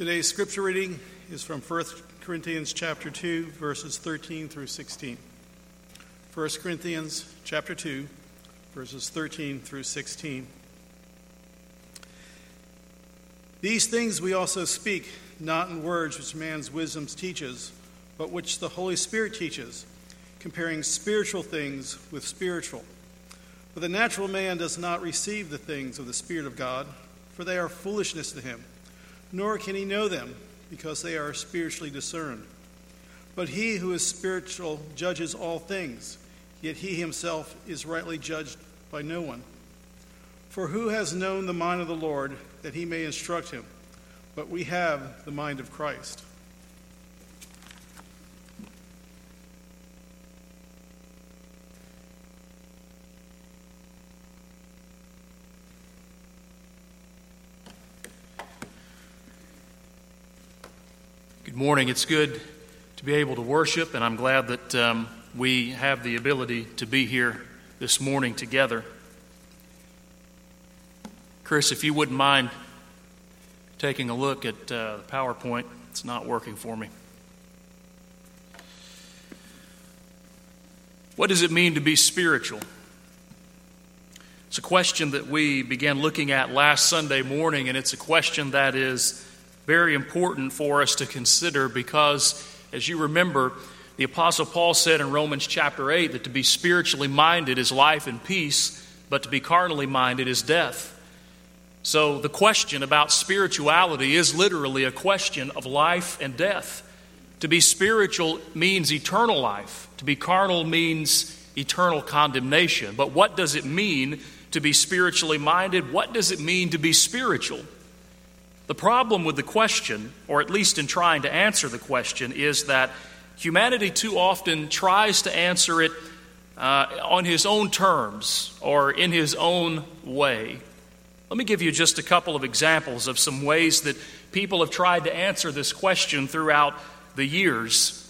Today's scripture reading is from 1 Corinthians chapter 2 verses 13 through 16. 1 Corinthians chapter 2 verses 13 through 16. These things we also speak, not in words which man's wisdom teaches, but which the Holy Spirit teaches, comparing spiritual things with spiritual. For the natural man does not receive the things of the Spirit of God, for they are foolishness to him, nor can he know them, because they are spiritually discerned. But he who is spiritual judges all things, yet he himself is rightly judged by no one. For who has known the mind of the Lord that he may instruct him? But we have the mind of Christ. Good morning. It's good to be able to worship, and I'm glad that um, we have the ability to be here this morning together. Chris, if you wouldn't mind taking a look at uh, the PowerPoint, it's not working for me. What does it mean to be spiritual? It's a question that we began looking at last Sunday morning, and it's a question that is very important for us to consider because, as you remember, the Apostle Paul said in Romans chapter 8 that to be spiritually minded is life and peace, but to be carnally minded is death. So the question about spirituality is literally a question of life and death. To be spiritual means eternal life, to be carnal means eternal condemnation. But what does it mean to be spiritually minded? What does it mean to be spiritual? The problem with the question, or at least in trying to answer the question, is that humanity too often tries to answer it uh, on his own terms or in his own way. Let me give you just a couple of examples of some ways that people have tried to answer this question throughout the years.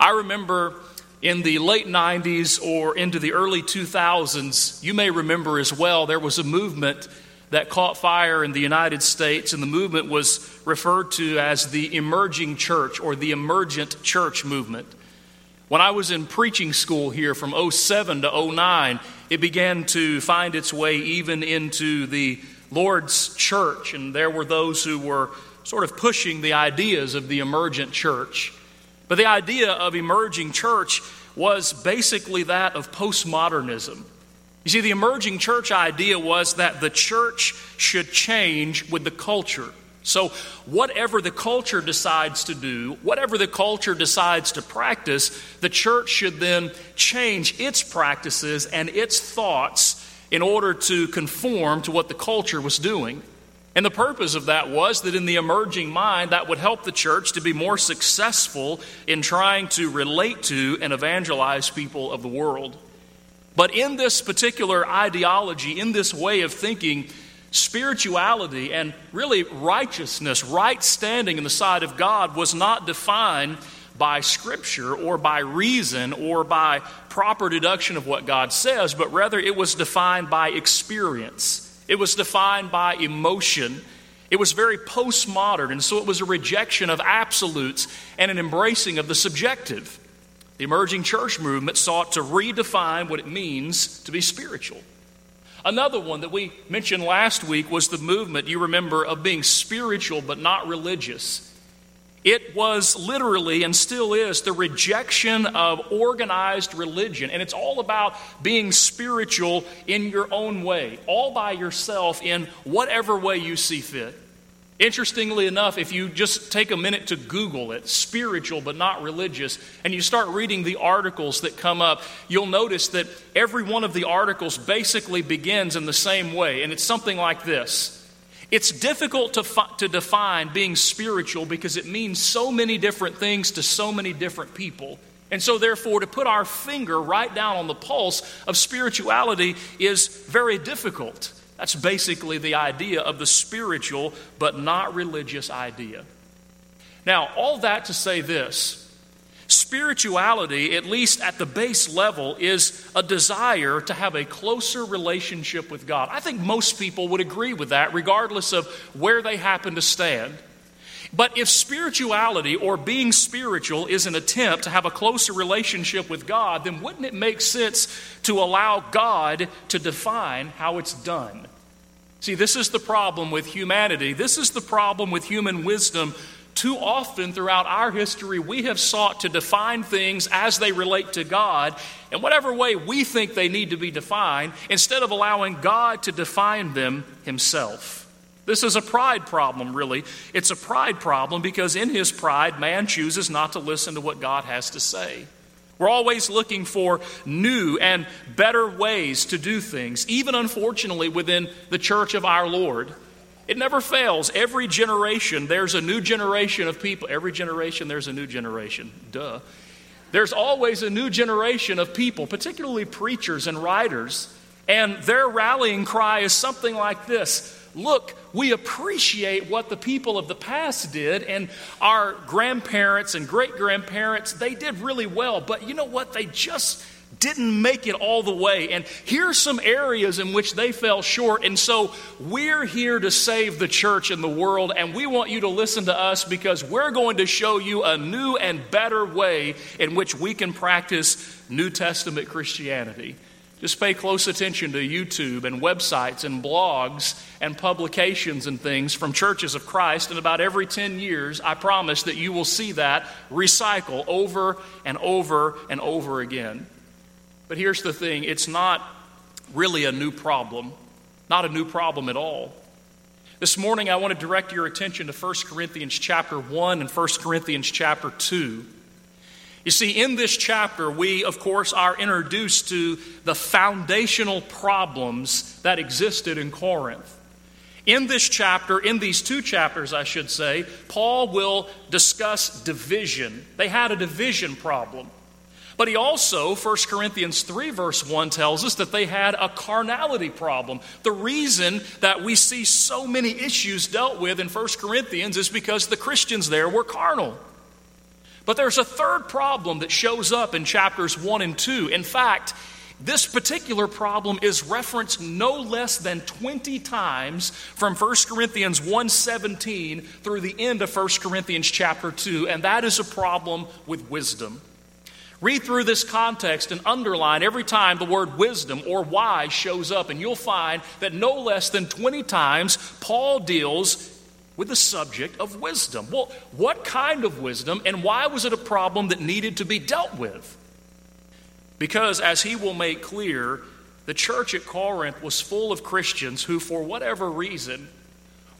I remember in the late 90s or into the early 2000s, you may remember as well, there was a movement that caught fire in the United States, and the movement was referred to as the emerging church or the emergent church movement. When I was in preaching school here from 07 to 09, it began to find its way even into the Lord's church, and there were those who were sort of pushing the ideas of the emergent church. But the idea of emerging church was basically that of postmodernism. You see, the emerging church idea was that the church should change with the culture. So, whatever the culture decides to do, whatever the culture decides to practice, the church should then change its practices and its thoughts in order to conform to what the culture was doing. And the purpose of that was that in the emerging mind, that would help the church to be more successful in trying to relate to and evangelize people of the world. But in this particular ideology, in this way of thinking, spirituality and really righteousness, right standing in the sight of God, was not defined by Scripture or by reason or by proper deduction of what God says, but rather it was defined by experience. It was defined by emotion. It was very postmodern, and so it was a rejection of absolutes and an embracing of the subjective. The emerging church movement sought to redefine what it means to be spiritual. Another one that we mentioned last week was the movement, you remember, of being spiritual but not religious. It was literally and still is the rejection of organized religion. And it's all about being spiritual in your own way, all by yourself in whatever way you see fit. Interestingly enough, if you just take a minute to Google it, spiritual but not religious, and you start reading the articles that come up, you'll notice that every one of the articles basically begins in the same way. And it's something like this It's difficult to, fi- to define being spiritual because it means so many different things to so many different people. And so, therefore, to put our finger right down on the pulse of spirituality is very difficult. That's basically the idea of the spiritual but not religious idea. Now, all that to say this spirituality, at least at the base level, is a desire to have a closer relationship with God. I think most people would agree with that, regardless of where they happen to stand. But if spirituality or being spiritual is an attempt to have a closer relationship with God, then wouldn't it make sense to allow God to define how it's done? See, this is the problem with humanity. This is the problem with human wisdom. Too often throughout our history, we have sought to define things as they relate to God in whatever way we think they need to be defined instead of allowing God to define them Himself. This is a pride problem, really. It's a pride problem because in his pride, man chooses not to listen to what God has to say. We're always looking for new and better ways to do things, even unfortunately within the church of our Lord. It never fails. Every generation, there's a new generation of people. Every generation, there's a new generation. Duh. There's always a new generation of people, particularly preachers and writers, and their rallying cry is something like this Look, we appreciate what the people of the past did, and our grandparents and great grandparents, they did really well. But you know what? They just didn't make it all the way. And here's some areas in which they fell short. And so we're here to save the church and the world, and we want you to listen to us because we're going to show you a new and better way in which we can practice New Testament Christianity. Just pay close attention to YouTube and websites and blogs and publications and things from churches of Christ. And about every 10 years, I promise that you will see that recycle over and over and over again. But here's the thing it's not really a new problem, not a new problem at all. This morning, I want to direct your attention to 1 Corinthians chapter 1 and 1 Corinthians chapter 2. You see, in this chapter, we, of course, are introduced to the foundational problems that existed in Corinth. In this chapter, in these two chapters, I should say, Paul will discuss division. They had a division problem. But he also, 1 Corinthians 3, verse 1, tells us that they had a carnality problem. The reason that we see so many issues dealt with in 1 Corinthians is because the Christians there were carnal. But there's a third problem that shows up in chapters 1 and 2. In fact, this particular problem is referenced no less than 20 times from 1 Corinthians 1:17 through the end of 1 Corinthians chapter 2, and that is a problem with wisdom. Read through this context and underline every time the word wisdom or wise shows up, and you'll find that no less than 20 times Paul deals with the subject of wisdom. Well, what kind of wisdom and why was it a problem that needed to be dealt with? Because, as he will make clear, the church at Corinth was full of Christians who, for whatever reason,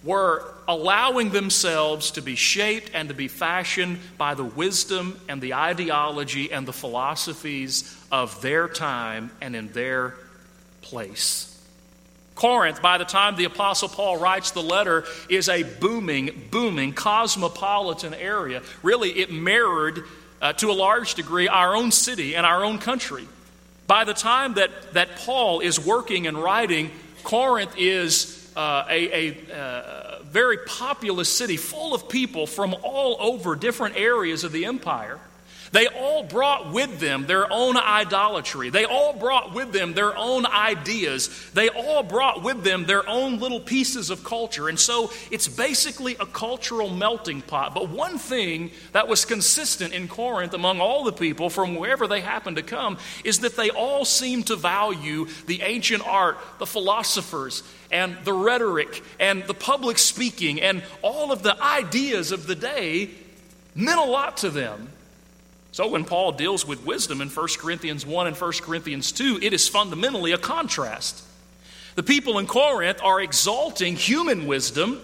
were allowing themselves to be shaped and to be fashioned by the wisdom and the ideology and the philosophies of their time and in their place. Corinth, by the time the Apostle Paul writes the letter, is a booming, booming cosmopolitan area. Really, it mirrored uh, to a large degree our own city and our own country. By the time that, that Paul is working and writing, Corinth is uh, a, a uh, very populous city full of people from all over different areas of the empire. They all brought with them their own idolatry. They all brought with them their own ideas. They all brought with them their own little pieces of culture. And so it's basically a cultural melting pot. But one thing that was consistent in Corinth among all the people from wherever they happened to come is that they all seemed to value the ancient art, the philosophers, and the rhetoric, and the public speaking, and all of the ideas of the day meant a lot to them. So when Paul deals with wisdom in 1 Corinthians 1 and 1 Corinthians 2, it is fundamentally a contrast. The people in Corinth are exalting human wisdom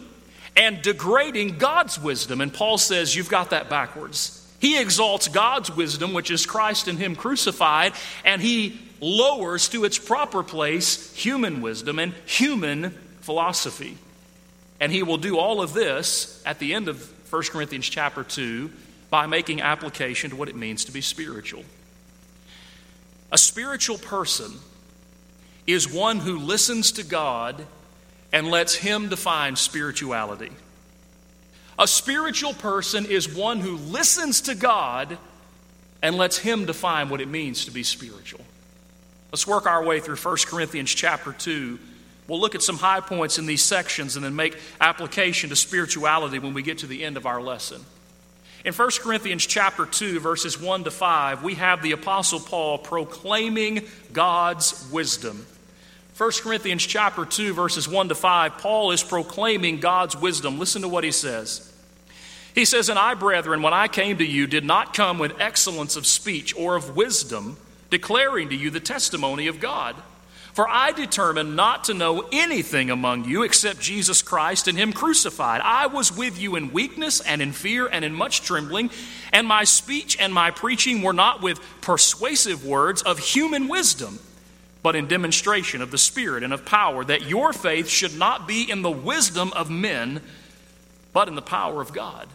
and degrading God's wisdom. And Paul says, You've got that backwards. He exalts God's wisdom, which is Christ and Him crucified, and he lowers to its proper place human wisdom and human philosophy. And he will do all of this at the end of 1 Corinthians chapter 2 by making application to what it means to be spiritual. A spiritual person is one who listens to God and lets Him define spirituality. A spiritual person is one who listens to God and lets Him define what it means to be spiritual. Let's work our way through 1 Corinthians chapter 2, We'll look at some high points in these sections and then make application to spirituality when we get to the end of our lesson. In 1 Corinthians chapter 2 verses 1 to 5, we have the apostle Paul proclaiming God's wisdom. 1 Corinthians chapter 2 verses 1 to 5, Paul is proclaiming God's wisdom. Listen to what he says. He says, And I, brethren, when I came to you, did not come with excellence of speech or of wisdom, declaring to you the testimony of God. For I determined not to know anything among you except Jesus Christ and Him crucified. I was with you in weakness and in fear and in much trembling, and my speech and my preaching were not with persuasive words of human wisdom, but in demonstration of the Spirit and of power, that your faith should not be in the wisdom of men, but in the power of God.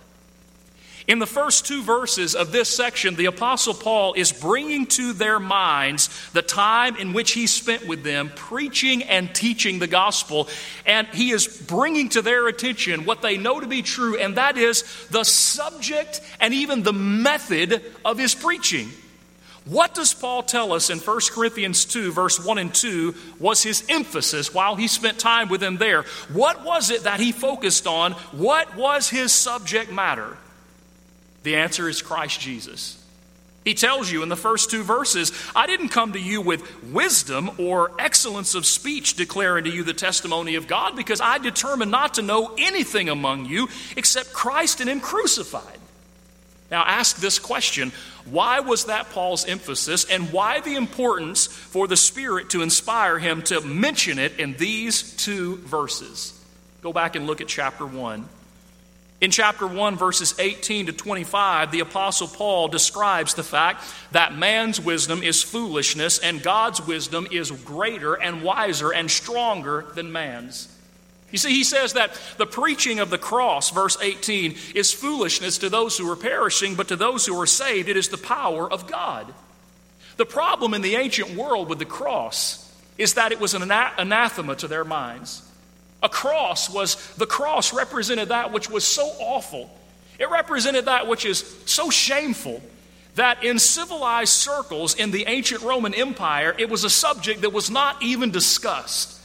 In the first two verses of this section, the Apostle Paul is bringing to their minds the time in which he spent with them preaching and teaching the gospel. And he is bringing to their attention what they know to be true, and that is the subject and even the method of his preaching. What does Paul tell us in 1 Corinthians 2, verse 1 and 2, was his emphasis while he spent time with them there? What was it that he focused on? What was his subject matter? The answer is Christ Jesus. He tells you in the first two verses, I didn't come to you with wisdom or excellence of speech declaring to you the testimony of God because I determined not to know anything among you except Christ and Him crucified. Now, ask this question why was that Paul's emphasis, and why the importance for the Spirit to inspire him to mention it in these two verses? Go back and look at chapter 1. In chapter 1, verses 18 to 25, the Apostle Paul describes the fact that man's wisdom is foolishness and God's wisdom is greater and wiser and stronger than man's. You see, he says that the preaching of the cross, verse 18, is foolishness to those who are perishing, but to those who are saved, it is the power of God. The problem in the ancient world with the cross is that it was an anathema to their minds. A cross was, the cross represented that which was so awful. It represented that which is so shameful that in civilized circles in the ancient Roman Empire, it was a subject that was not even discussed.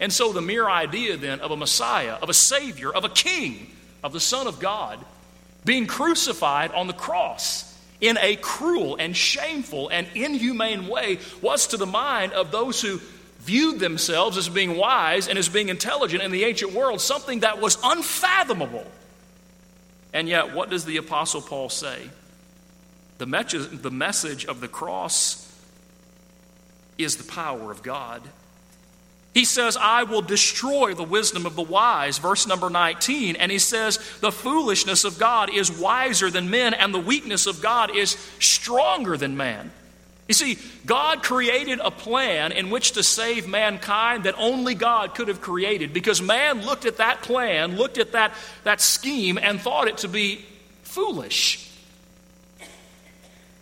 And so the mere idea then of a Messiah, of a Savior, of a King, of the Son of God being crucified on the cross in a cruel and shameful and inhumane way was to the mind of those who viewed themselves as being wise and as being intelligent in the ancient world, something that was unfathomable. And yet, what does the Apostle Paul say? The, the message of the cross is the power of God. He says, I will destroy the wisdom of the wise, verse number 19. And he says, the foolishness of God is wiser than men, and the weakness of God is stronger than man. You see, God created a plan in which to save mankind that only God could have created because man looked at that plan, looked at that, that scheme, and thought it to be foolish.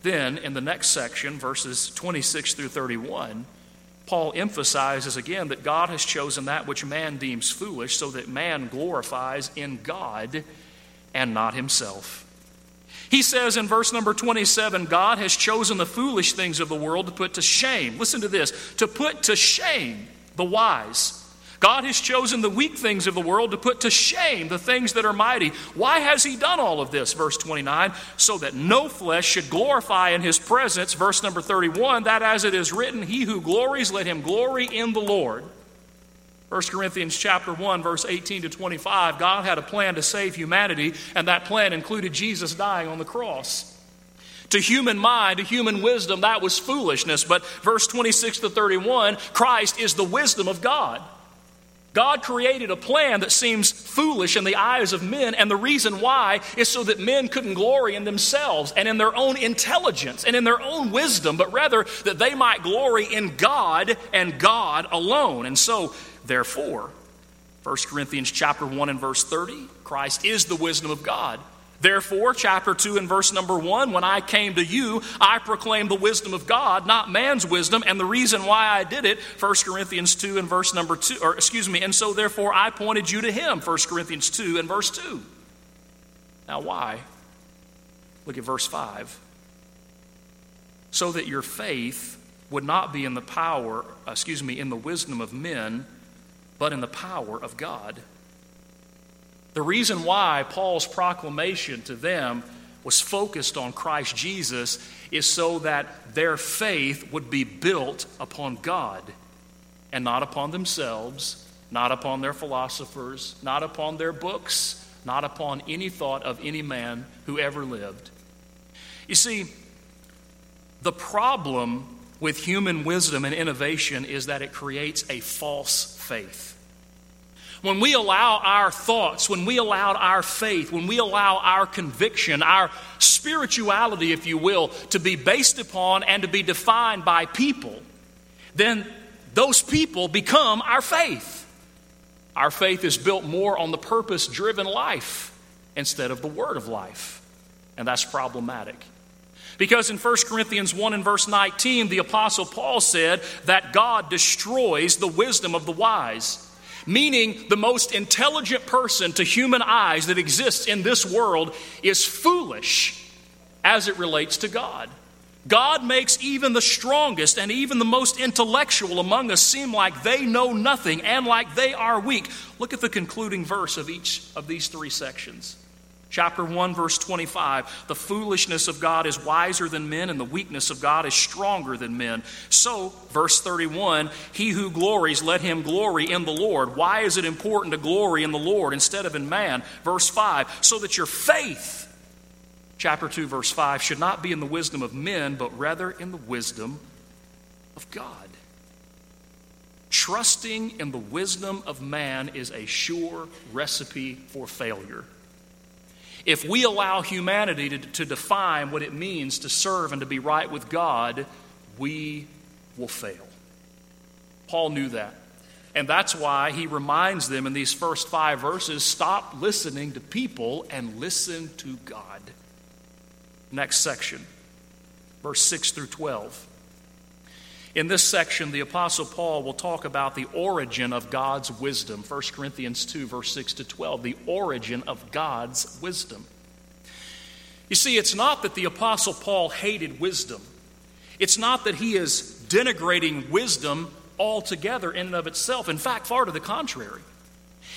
Then, in the next section, verses 26 through 31, Paul emphasizes again that God has chosen that which man deems foolish so that man glorifies in God and not himself. He says in verse number 27 God has chosen the foolish things of the world to put to shame. Listen to this to put to shame the wise. God has chosen the weak things of the world to put to shame the things that are mighty. Why has He done all of this? Verse 29 so that no flesh should glorify in His presence. Verse number 31 that as it is written, He who glories, let him glory in the Lord. 1 Corinthians chapter 1 verse 18 to 25 God had a plan to save humanity and that plan included Jesus dying on the cross. To human mind, to human wisdom that was foolishness, but verse 26 to 31 Christ is the wisdom of God. God created a plan that seems foolish in the eyes of men, and the reason why is so that men couldn't glory in themselves and in their own intelligence and in their own wisdom, but rather that they might glory in God and God alone. And so Therefore, 1 Corinthians chapter 1 and verse 30, Christ is the wisdom of God. Therefore, chapter 2 and verse number 1, when I came to you, I proclaimed the wisdom of God, not man's wisdom, and the reason why I did it, 1 Corinthians 2 and verse number 2, or excuse me, and so therefore I pointed you to him, 1 Corinthians 2 and verse 2. Now, why? Look at verse 5. So that your faith would not be in the power, excuse me, in the wisdom of men but in the power of God. The reason why Paul's proclamation to them was focused on Christ Jesus is so that their faith would be built upon God and not upon themselves, not upon their philosophers, not upon their books, not upon any thought of any man who ever lived. You see, the problem with human wisdom and innovation is that it creates a false faith. When we allow our thoughts, when we allow our faith, when we allow our conviction, our spirituality, if you will, to be based upon and to be defined by people, then those people become our faith. Our faith is built more on the purpose driven life instead of the word of life. And that's problematic. Because in 1 Corinthians 1 and verse 19, the Apostle Paul said that God destroys the wisdom of the wise meaning the most intelligent person to human eyes that exists in this world is foolish as it relates to God. God makes even the strongest and even the most intellectual among us seem like they know nothing and like they are weak. Look at the concluding verse of each of these three sections. Chapter 1, verse 25 The foolishness of God is wiser than men, and the weakness of God is stronger than men. So, verse 31 He who glories, let him glory in the Lord. Why is it important to glory in the Lord instead of in man? Verse 5 So that your faith, chapter 2, verse 5, should not be in the wisdom of men, but rather in the wisdom of God. Trusting in the wisdom of man is a sure recipe for failure if we allow humanity to, to define what it means to serve and to be right with God, we will fail. Paul knew that. And that's why he reminds them in these first five verses stop listening to people and listen to God. Next section, verse 6 through 12. In this section, the Apostle Paul will talk about the origin of God's wisdom. 1 Corinthians 2, verse 6 to 12. The origin of God's wisdom. You see, it's not that the Apostle Paul hated wisdom, it's not that he is denigrating wisdom altogether in and of itself. In fact, far to the contrary.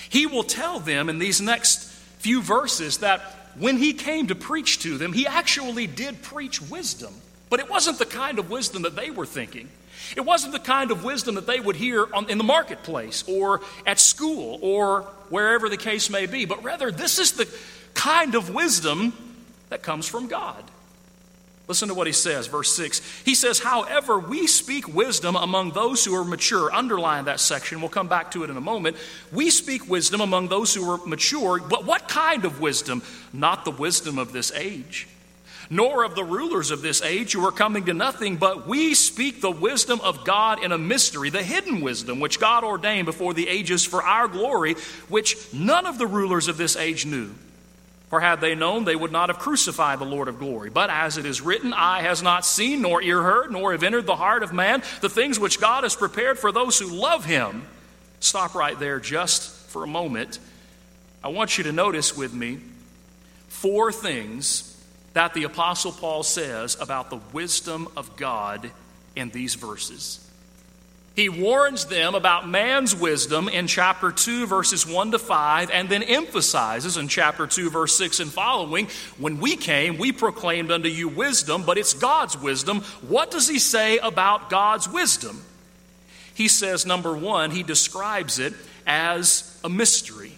He will tell them in these next few verses that when he came to preach to them, he actually did preach wisdom. But it wasn't the kind of wisdom that they were thinking. It wasn't the kind of wisdom that they would hear on, in the marketplace or at school or wherever the case may be, but rather, this is the kind of wisdom that comes from God. Listen to what he says, verse 6. He says, However, we speak wisdom among those who are mature. Underline that section. We'll come back to it in a moment. We speak wisdom among those who are mature. But what kind of wisdom? Not the wisdom of this age nor of the rulers of this age who are coming to nothing, but we speak the wisdom of God in a mystery, the hidden wisdom which God ordained before the ages for our glory, which none of the rulers of this age knew. For had they known, they would not have crucified the Lord of glory. But as it is written, eye has not seen, nor ear heard, nor have entered the heart of man the things which God has prepared for those who love him. Stop right there just for a moment. I want you to notice with me four things that the Apostle Paul says about the wisdom of God in these verses. He warns them about man's wisdom in chapter 2, verses 1 to 5, and then emphasizes in chapter 2, verse 6 and following when we came, we proclaimed unto you wisdom, but it's God's wisdom. What does he say about God's wisdom? He says, number one, he describes it as a mystery.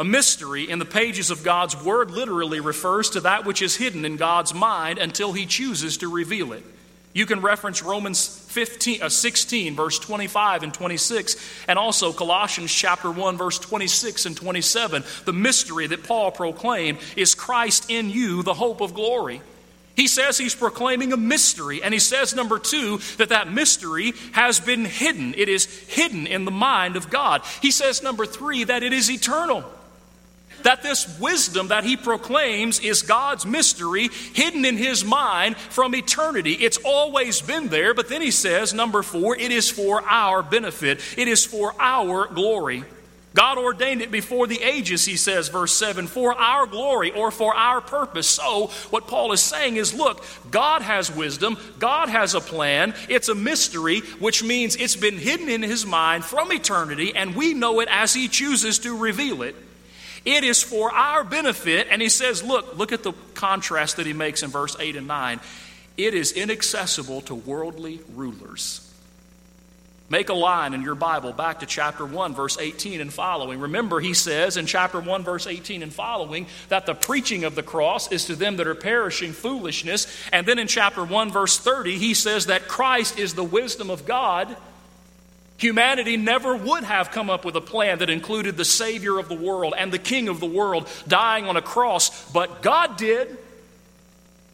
A mystery in the pages of God's Word literally refers to that which is hidden in God's mind until He chooses to reveal it. You can reference Romans 15, uh, 16, verse 25 and 26, and also Colossians chapter 1, verse 26 and 27. The mystery that Paul proclaimed is Christ in you, the hope of glory. He says he's proclaiming a mystery, and he says, number two, that that mystery has been hidden. It is hidden in the mind of God. He says, number three, that it is eternal that this wisdom that he proclaims is God's mystery hidden in his mind from eternity. It's always been there, but then he says, number four, it is for our benefit, it is for our glory. God ordained it before the ages, he says, verse 7, for our glory or for our purpose. So, what Paul is saying is look, God has wisdom, God has a plan. It's a mystery, which means it's been hidden in his mind from eternity, and we know it as he chooses to reveal it. It is for our benefit. And he says, look, look at the contrast that he makes in verse 8 and 9. It is inaccessible to worldly rulers. Make a line in your Bible back to chapter 1, verse 18 and following. Remember, he says in chapter 1, verse 18 and following, that the preaching of the cross is to them that are perishing foolishness. And then in chapter 1, verse 30, he says that Christ is the wisdom of God. Humanity never would have come up with a plan that included the Savior of the world and the King of the world dying on a cross, but God did.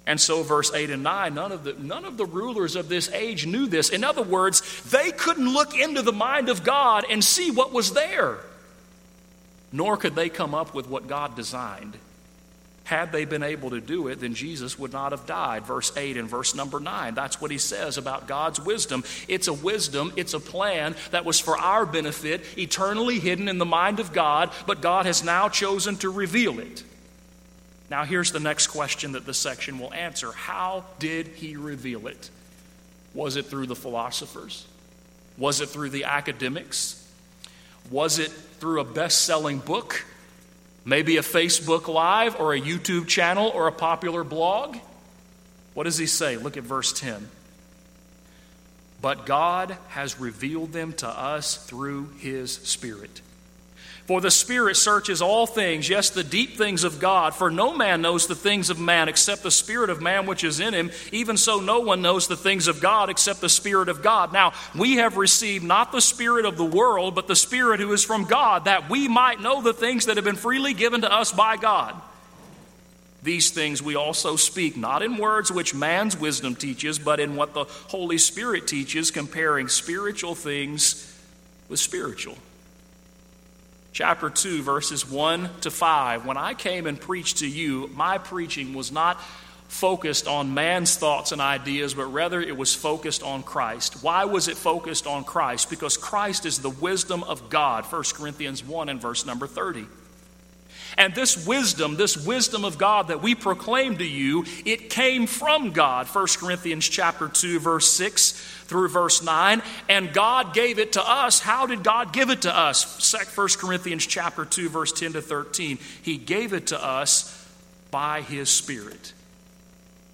And so, verse 8 and 9, none of, the, none of the rulers of this age knew this. In other words, they couldn't look into the mind of God and see what was there, nor could they come up with what God designed. Had they been able to do it, then Jesus would not have died. Verse 8 and verse number 9. That's what he says about God's wisdom. It's a wisdom, it's a plan that was for our benefit, eternally hidden in the mind of God, but God has now chosen to reveal it. Now, here's the next question that this section will answer How did he reveal it? Was it through the philosophers? Was it through the academics? Was it through a best selling book? Maybe a Facebook Live or a YouTube channel or a popular blog? What does he say? Look at verse 10. But God has revealed them to us through his Spirit. For the Spirit searches all things, yes, the deep things of God. For no man knows the things of man except the Spirit of man which is in him. Even so, no one knows the things of God except the Spirit of God. Now, we have received not the Spirit of the world, but the Spirit who is from God, that we might know the things that have been freely given to us by God. These things we also speak, not in words which man's wisdom teaches, but in what the Holy Spirit teaches, comparing spiritual things with spiritual chapter 2, verses 1 to 5. When I came and preached to you, my preaching was not focused on man's thoughts and ideas, but rather it was focused on Christ. Why was it focused on Christ? Because Christ is the wisdom of God, 1 Corinthians 1 and verse number 30. And this wisdom, this wisdom of God that we proclaim to you, it came from God. 1 Corinthians chapter 2 verse 6 through verse 9, and God gave it to us. How did God give it to us? 1 Corinthians chapter 2 verse 10 to 13. He gave it to us by his spirit.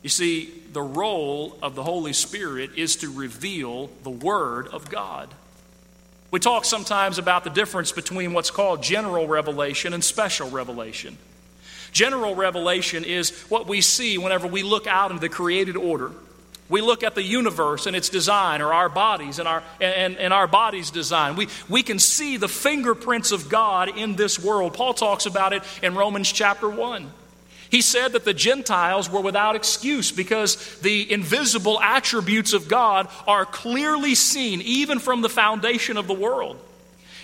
You see, the role of the Holy Spirit is to reveal the word of God. We talk sometimes about the difference between what's called general revelation and special revelation. General revelation is what we see whenever we look out into the created order. We look at the universe and its design, or our bodies and our, and, and our body's design. We, we can see the fingerprints of God in this world. Paul talks about it in Romans chapter 1. He said that the Gentiles were without excuse because the invisible attributes of God are clearly seen even from the foundation of the world.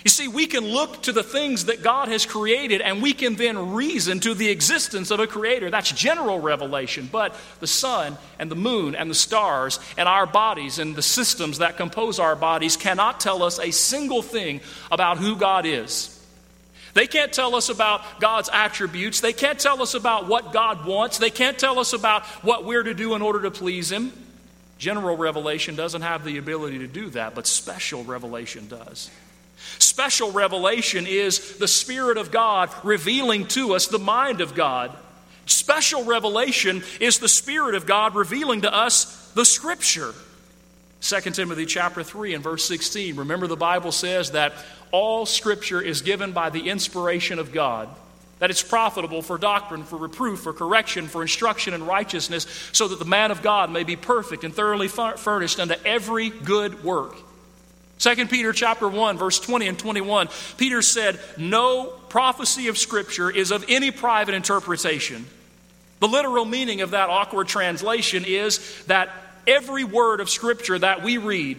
You see, we can look to the things that God has created and we can then reason to the existence of a creator. That's general revelation. But the sun and the moon and the stars and our bodies and the systems that compose our bodies cannot tell us a single thing about who God is. They can't tell us about God's attributes. They can't tell us about what God wants. They can't tell us about what we're to do in order to please Him. General revelation doesn't have the ability to do that, but special revelation does. Special revelation is the Spirit of God revealing to us the mind of God. Special revelation is the Spirit of God revealing to us the Scripture. 2 Timothy chapter 3 and verse 16. Remember the Bible says that all scripture is given by the inspiration of God, that it's profitable for doctrine, for reproof, for correction, for instruction in righteousness, so that the man of God may be perfect and thoroughly furnished unto every good work. 2 Peter chapter 1 verse 20 and 21 Peter said no prophecy of scripture is of any private interpretation. The literal meaning of that awkward translation is that every word of scripture that we read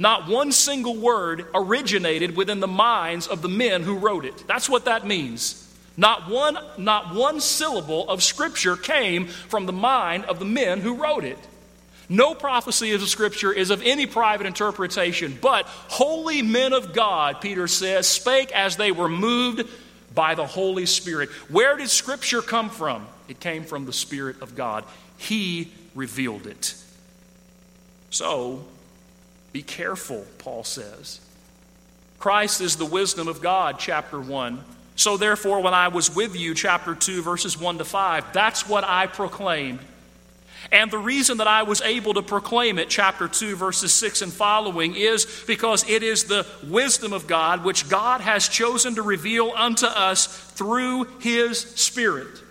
not one single word originated within the minds of the men who wrote it. That's what that means. Not one, not one syllable of Scripture came from the mind of the men who wrote it. No prophecy of the Scripture is of any private interpretation, but holy men of God, Peter says, spake as they were moved by the Holy Spirit. Where did Scripture come from? It came from the Spirit of God. He revealed it. So, be careful, Paul says. Christ is the wisdom of God, chapter 1. So, therefore, when I was with you, chapter 2, verses 1 to 5, that's what I proclaimed. And the reason that I was able to proclaim it, chapter 2, verses 6 and following, is because it is the wisdom of God which God has chosen to reveal unto us through His Spirit.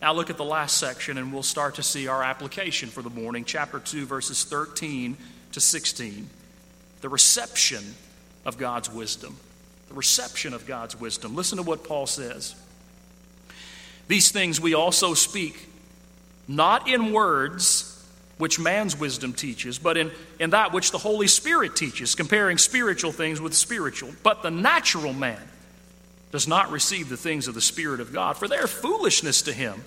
Now, look at the last section, and we'll start to see our application for the morning. Chapter 2, verses 13 to 16. The reception of God's wisdom the reception of God's wisdom. Listen to what Paul says. These things we also speak, not in words which man's wisdom teaches, but in, in that which the Holy Spirit teaches, comparing spiritual things with spiritual. But the natural man does not receive the things of the Spirit of God, for they are foolishness to him.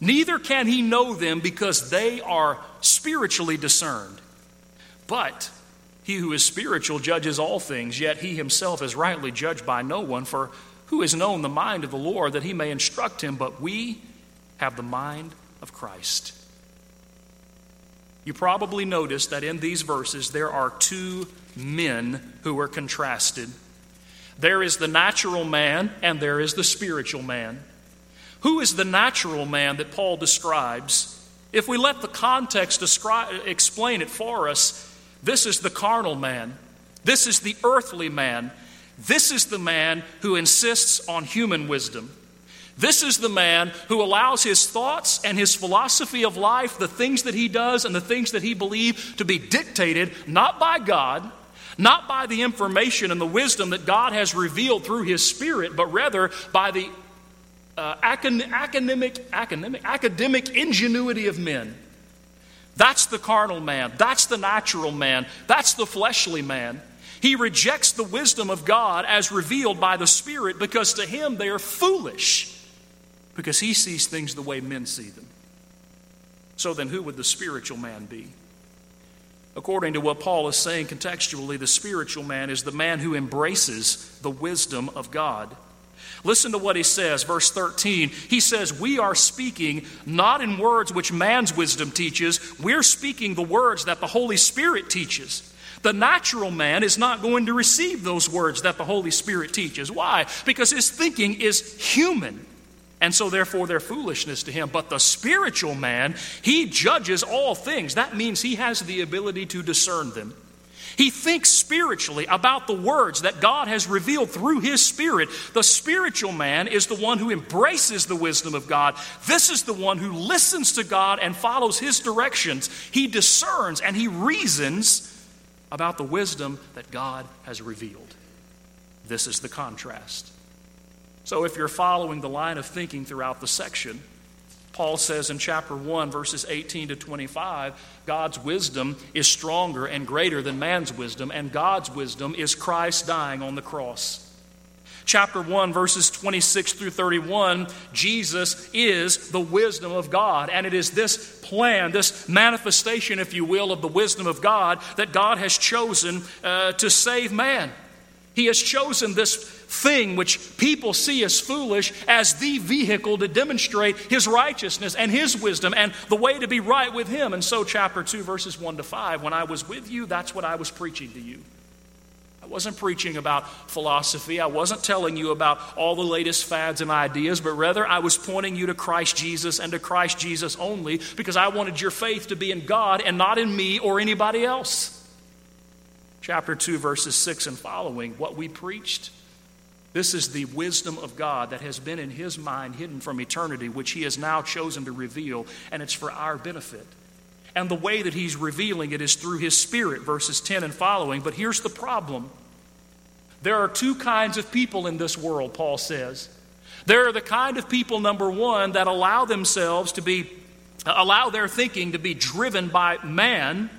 Neither can he know them because they are spiritually discerned. But he who is spiritual judges all things, yet he himself is rightly judged by no one. For who has known the mind of the Lord that he may instruct him? But we have the mind of Christ. You probably noticed that in these verses there are two men who are contrasted. There is the natural man and there is the spiritual man. Who is the natural man that Paul describes? If we let the context explain it for us, this is the carnal man. This is the earthly man. This is the man who insists on human wisdom. This is the man who allows his thoughts and his philosophy of life, the things that he does and the things that he believes, to be dictated not by God, not by the information and the wisdom that God has revealed through his Spirit, but rather by the uh, academic, academic, academic ingenuity of men. That's the carnal man. That's the natural man. That's the fleshly man. He rejects the wisdom of God as revealed by the Spirit because to him they are foolish because he sees things the way men see them. So then, who would the spiritual man be? According to what Paul is saying contextually, the spiritual man is the man who embraces the wisdom of God. Listen to what he says, verse 13. He says, We are speaking not in words which man's wisdom teaches, we're speaking the words that the Holy Spirit teaches. The natural man is not going to receive those words that the Holy Spirit teaches. Why? Because his thinking is human. And so, therefore, they're foolishness to him. But the spiritual man, he judges all things. That means he has the ability to discern them. He thinks spiritually about the words that God has revealed through His Spirit. The spiritual man is the one who embraces the wisdom of God. This is the one who listens to God and follows His directions. He discerns and he reasons about the wisdom that God has revealed. This is the contrast. So, if you're following the line of thinking throughout the section, Paul says in chapter 1, verses 18 to 25, God's wisdom is stronger and greater than man's wisdom, and God's wisdom is Christ dying on the cross. Chapter 1, verses 26 through 31, Jesus is the wisdom of God. And it is this plan, this manifestation, if you will, of the wisdom of God that God has chosen uh, to save man. He has chosen this thing which people see as foolish as the vehicle to demonstrate his righteousness and his wisdom and the way to be right with him. And so, chapter 2, verses 1 to 5, when I was with you, that's what I was preaching to you. I wasn't preaching about philosophy. I wasn't telling you about all the latest fads and ideas, but rather I was pointing you to Christ Jesus and to Christ Jesus only because I wanted your faith to be in God and not in me or anybody else. Chapter 2, verses 6 and following, what we preached this is the wisdom of God that has been in His mind hidden from eternity, which He has now chosen to reveal, and it's for our benefit. And the way that He's revealing it is through His Spirit, verses 10 and following. But here's the problem there are two kinds of people in this world, Paul says. There are the kind of people, number one, that allow themselves to be, allow their thinking to be driven by man.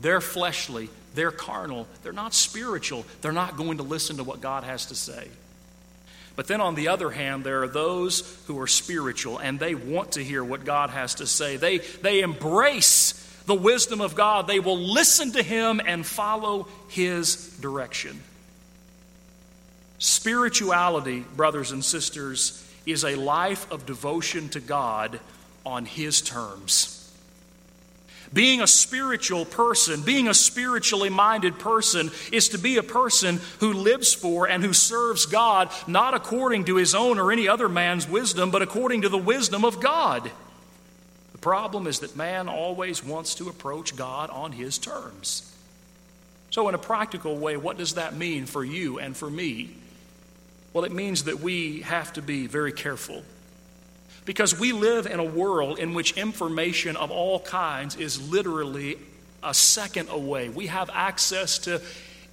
They're fleshly, they're carnal. They're not spiritual. They're not going to listen to what God has to say. But then on the other hand, there are those who are spiritual and they want to hear what God has to say. They, they embrace the wisdom of God, they will listen to Him and follow His direction. Spirituality, brothers and sisters, is a life of devotion to God on His terms. Being a spiritual person, being a spiritually minded person, is to be a person who lives for and who serves God not according to his own or any other man's wisdom, but according to the wisdom of God. The problem is that man always wants to approach God on his terms. So, in a practical way, what does that mean for you and for me? Well, it means that we have to be very careful because we live in a world in which information of all kinds is literally a second away. We have access to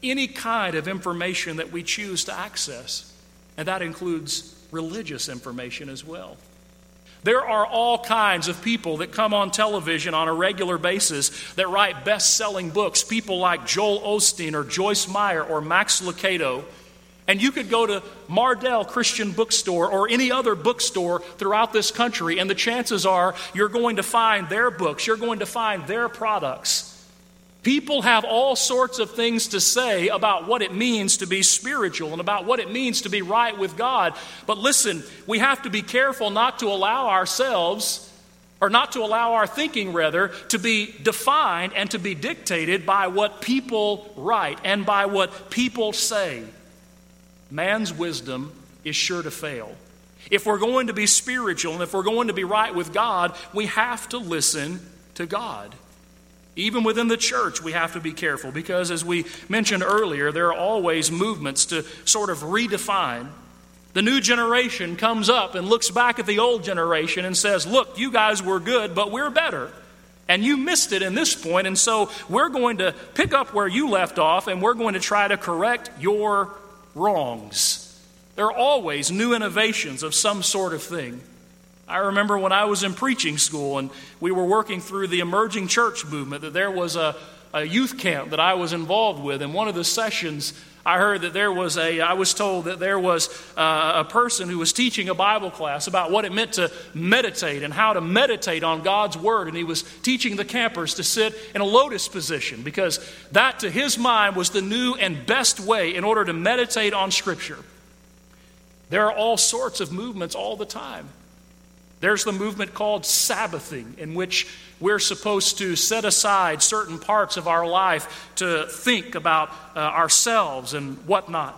any kind of information that we choose to access, and that includes religious information as well. There are all kinds of people that come on television on a regular basis that write best selling books. People like Joel Osteen or Joyce Meyer or Max Lucado and you could go to Mardel Christian Bookstore or any other bookstore throughout this country, and the chances are you're going to find their books, you're going to find their products. People have all sorts of things to say about what it means to be spiritual and about what it means to be right with God. But listen, we have to be careful not to allow ourselves, or not to allow our thinking, rather, to be defined and to be dictated by what people write and by what people say man's wisdom is sure to fail. If we're going to be spiritual and if we're going to be right with God, we have to listen to God. Even within the church, we have to be careful because, as we mentioned earlier, there are always movements to sort of redefine. The new generation comes up and looks back at the old generation and says, Look, you guys were good, but we're better. And you missed it in this point, and so we're going to pick up where you left off and we're going to try to correct your wrongs. There are always new innovations of some sort of thing. I remember when I was in preaching school and we were working through the emerging church movement that there was a, a youth camp that I was involved with. and one of the sessions, I heard that there was a, I was told that there was uh, a person who was teaching a Bible class about what it meant to meditate and how to meditate on God's Word. And he was teaching the campers to sit in a lotus position because that, to his mind, was the new and best way in order to meditate on Scripture. There are all sorts of movements all the time. There's the movement called Sabbathing, in which we're supposed to set aside certain parts of our life to think about uh, ourselves and whatnot.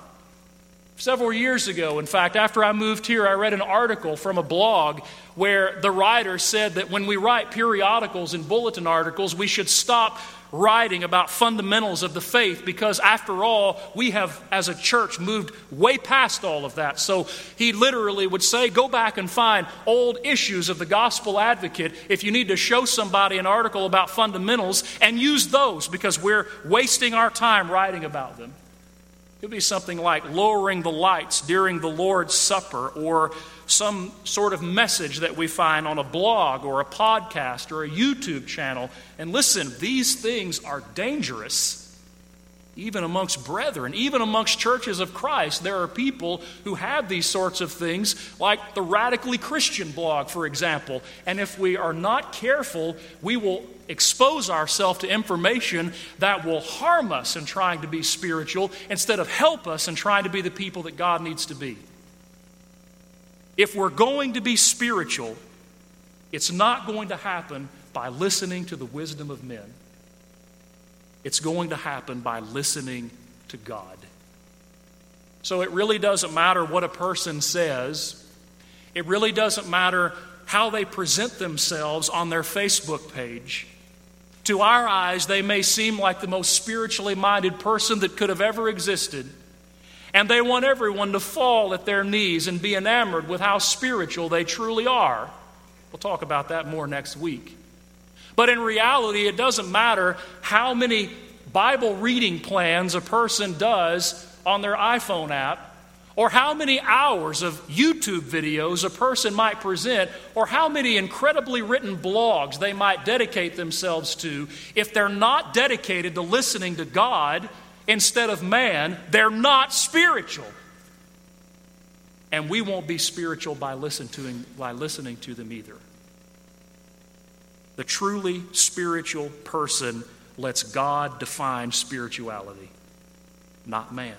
Several years ago, in fact, after I moved here, I read an article from a blog where the writer said that when we write periodicals and bulletin articles, we should stop writing about fundamentals of the faith because, after all, we have, as a church, moved way past all of that. So he literally would say, Go back and find old issues of the gospel advocate if you need to show somebody an article about fundamentals and use those because we're wasting our time writing about them. Would be something like lowering the lights during the Lord's Supper or some sort of message that we find on a blog or a podcast or a YouTube channel. And listen, these things are dangerous. Even amongst brethren, even amongst churches of Christ, there are people who have these sorts of things, like the Radically Christian blog, for example. And if we are not careful, we will expose ourselves to information that will harm us in trying to be spiritual instead of help us in trying to be the people that God needs to be. If we're going to be spiritual, it's not going to happen by listening to the wisdom of men. It's going to happen by listening to God. So it really doesn't matter what a person says. It really doesn't matter how they present themselves on their Facebook page. To our eyes, they may seem like the most spiritually minded person that could have ever existed. And they want everyone to fall at their knees and be enamored with how spiritual they truly are. We'll talk about that more next week. But in reality, it doesn't matter how many Bible reading plans a person does on their iPhone app, or how many hours of YouTube videos a person might present, or how many incredibly written blogs they might dedicate themselves to, if they're not dedicated to listening to God instead of man, they're not spiritual. and we won't be spiritual by listening to, by listening to them either. The truly spiritual person lets God define spirituality, not man.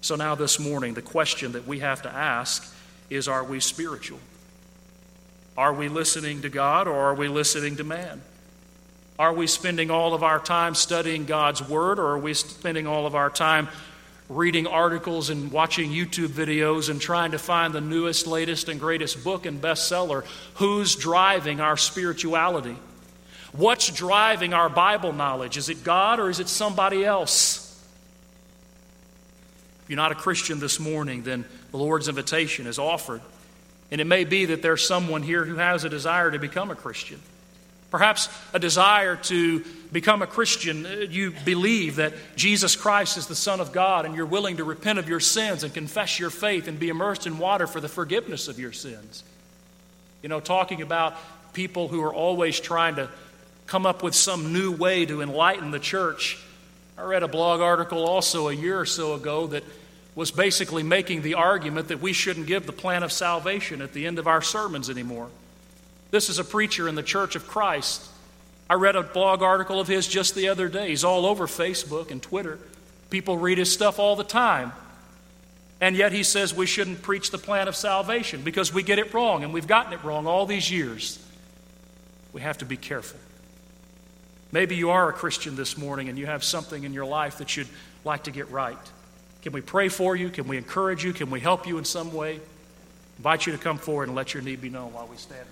So now, this morning, the question that we have to ask is Are we spiritual? Are we listening to God or are we listening to man? Are we spending all of our time studying God's Word or are we spending all of our time reading articles and watching YouTube videos and trying to find the newest, latest, and greatest book and bestseller? Who's driving our spirituality? What's driving our Bible knowledge? Is it God or is it somebody else? If you're not a Christian this morning, then the Lord's invitation is offered. And it may be that there's someone here who has a desire to become a Christian. Perhaps a desire to become a Christian. Uh, you believe that Jesus Christ is the Son of God, and you're willing to repent of your sins and confess your faith and be immersed in water for the forgiveness of your sins. You know, talking about people who are always trying to come up with some new way to enlighten the church. I read a blog article also a year or so ago that was basically making the argument that we shouldn't give the plan of salvation at the end of our sermons anymore. This is a preacher in the Church of Christ. I read a blog article of his just the other day. He's all over Facebook and Twitter. People read his stuff all the time. And yet he says we shouldn't preach the plan of salvation because we get it wrong, and we've gotten it wrong all these years. We have to be careful. Maybe you are a Christian this morning and you have something in your life that you'd like to get right. Can we pray for you? Can we encourage you? Can we help you in some way? I invite you to come forward and let your need be known while we stand.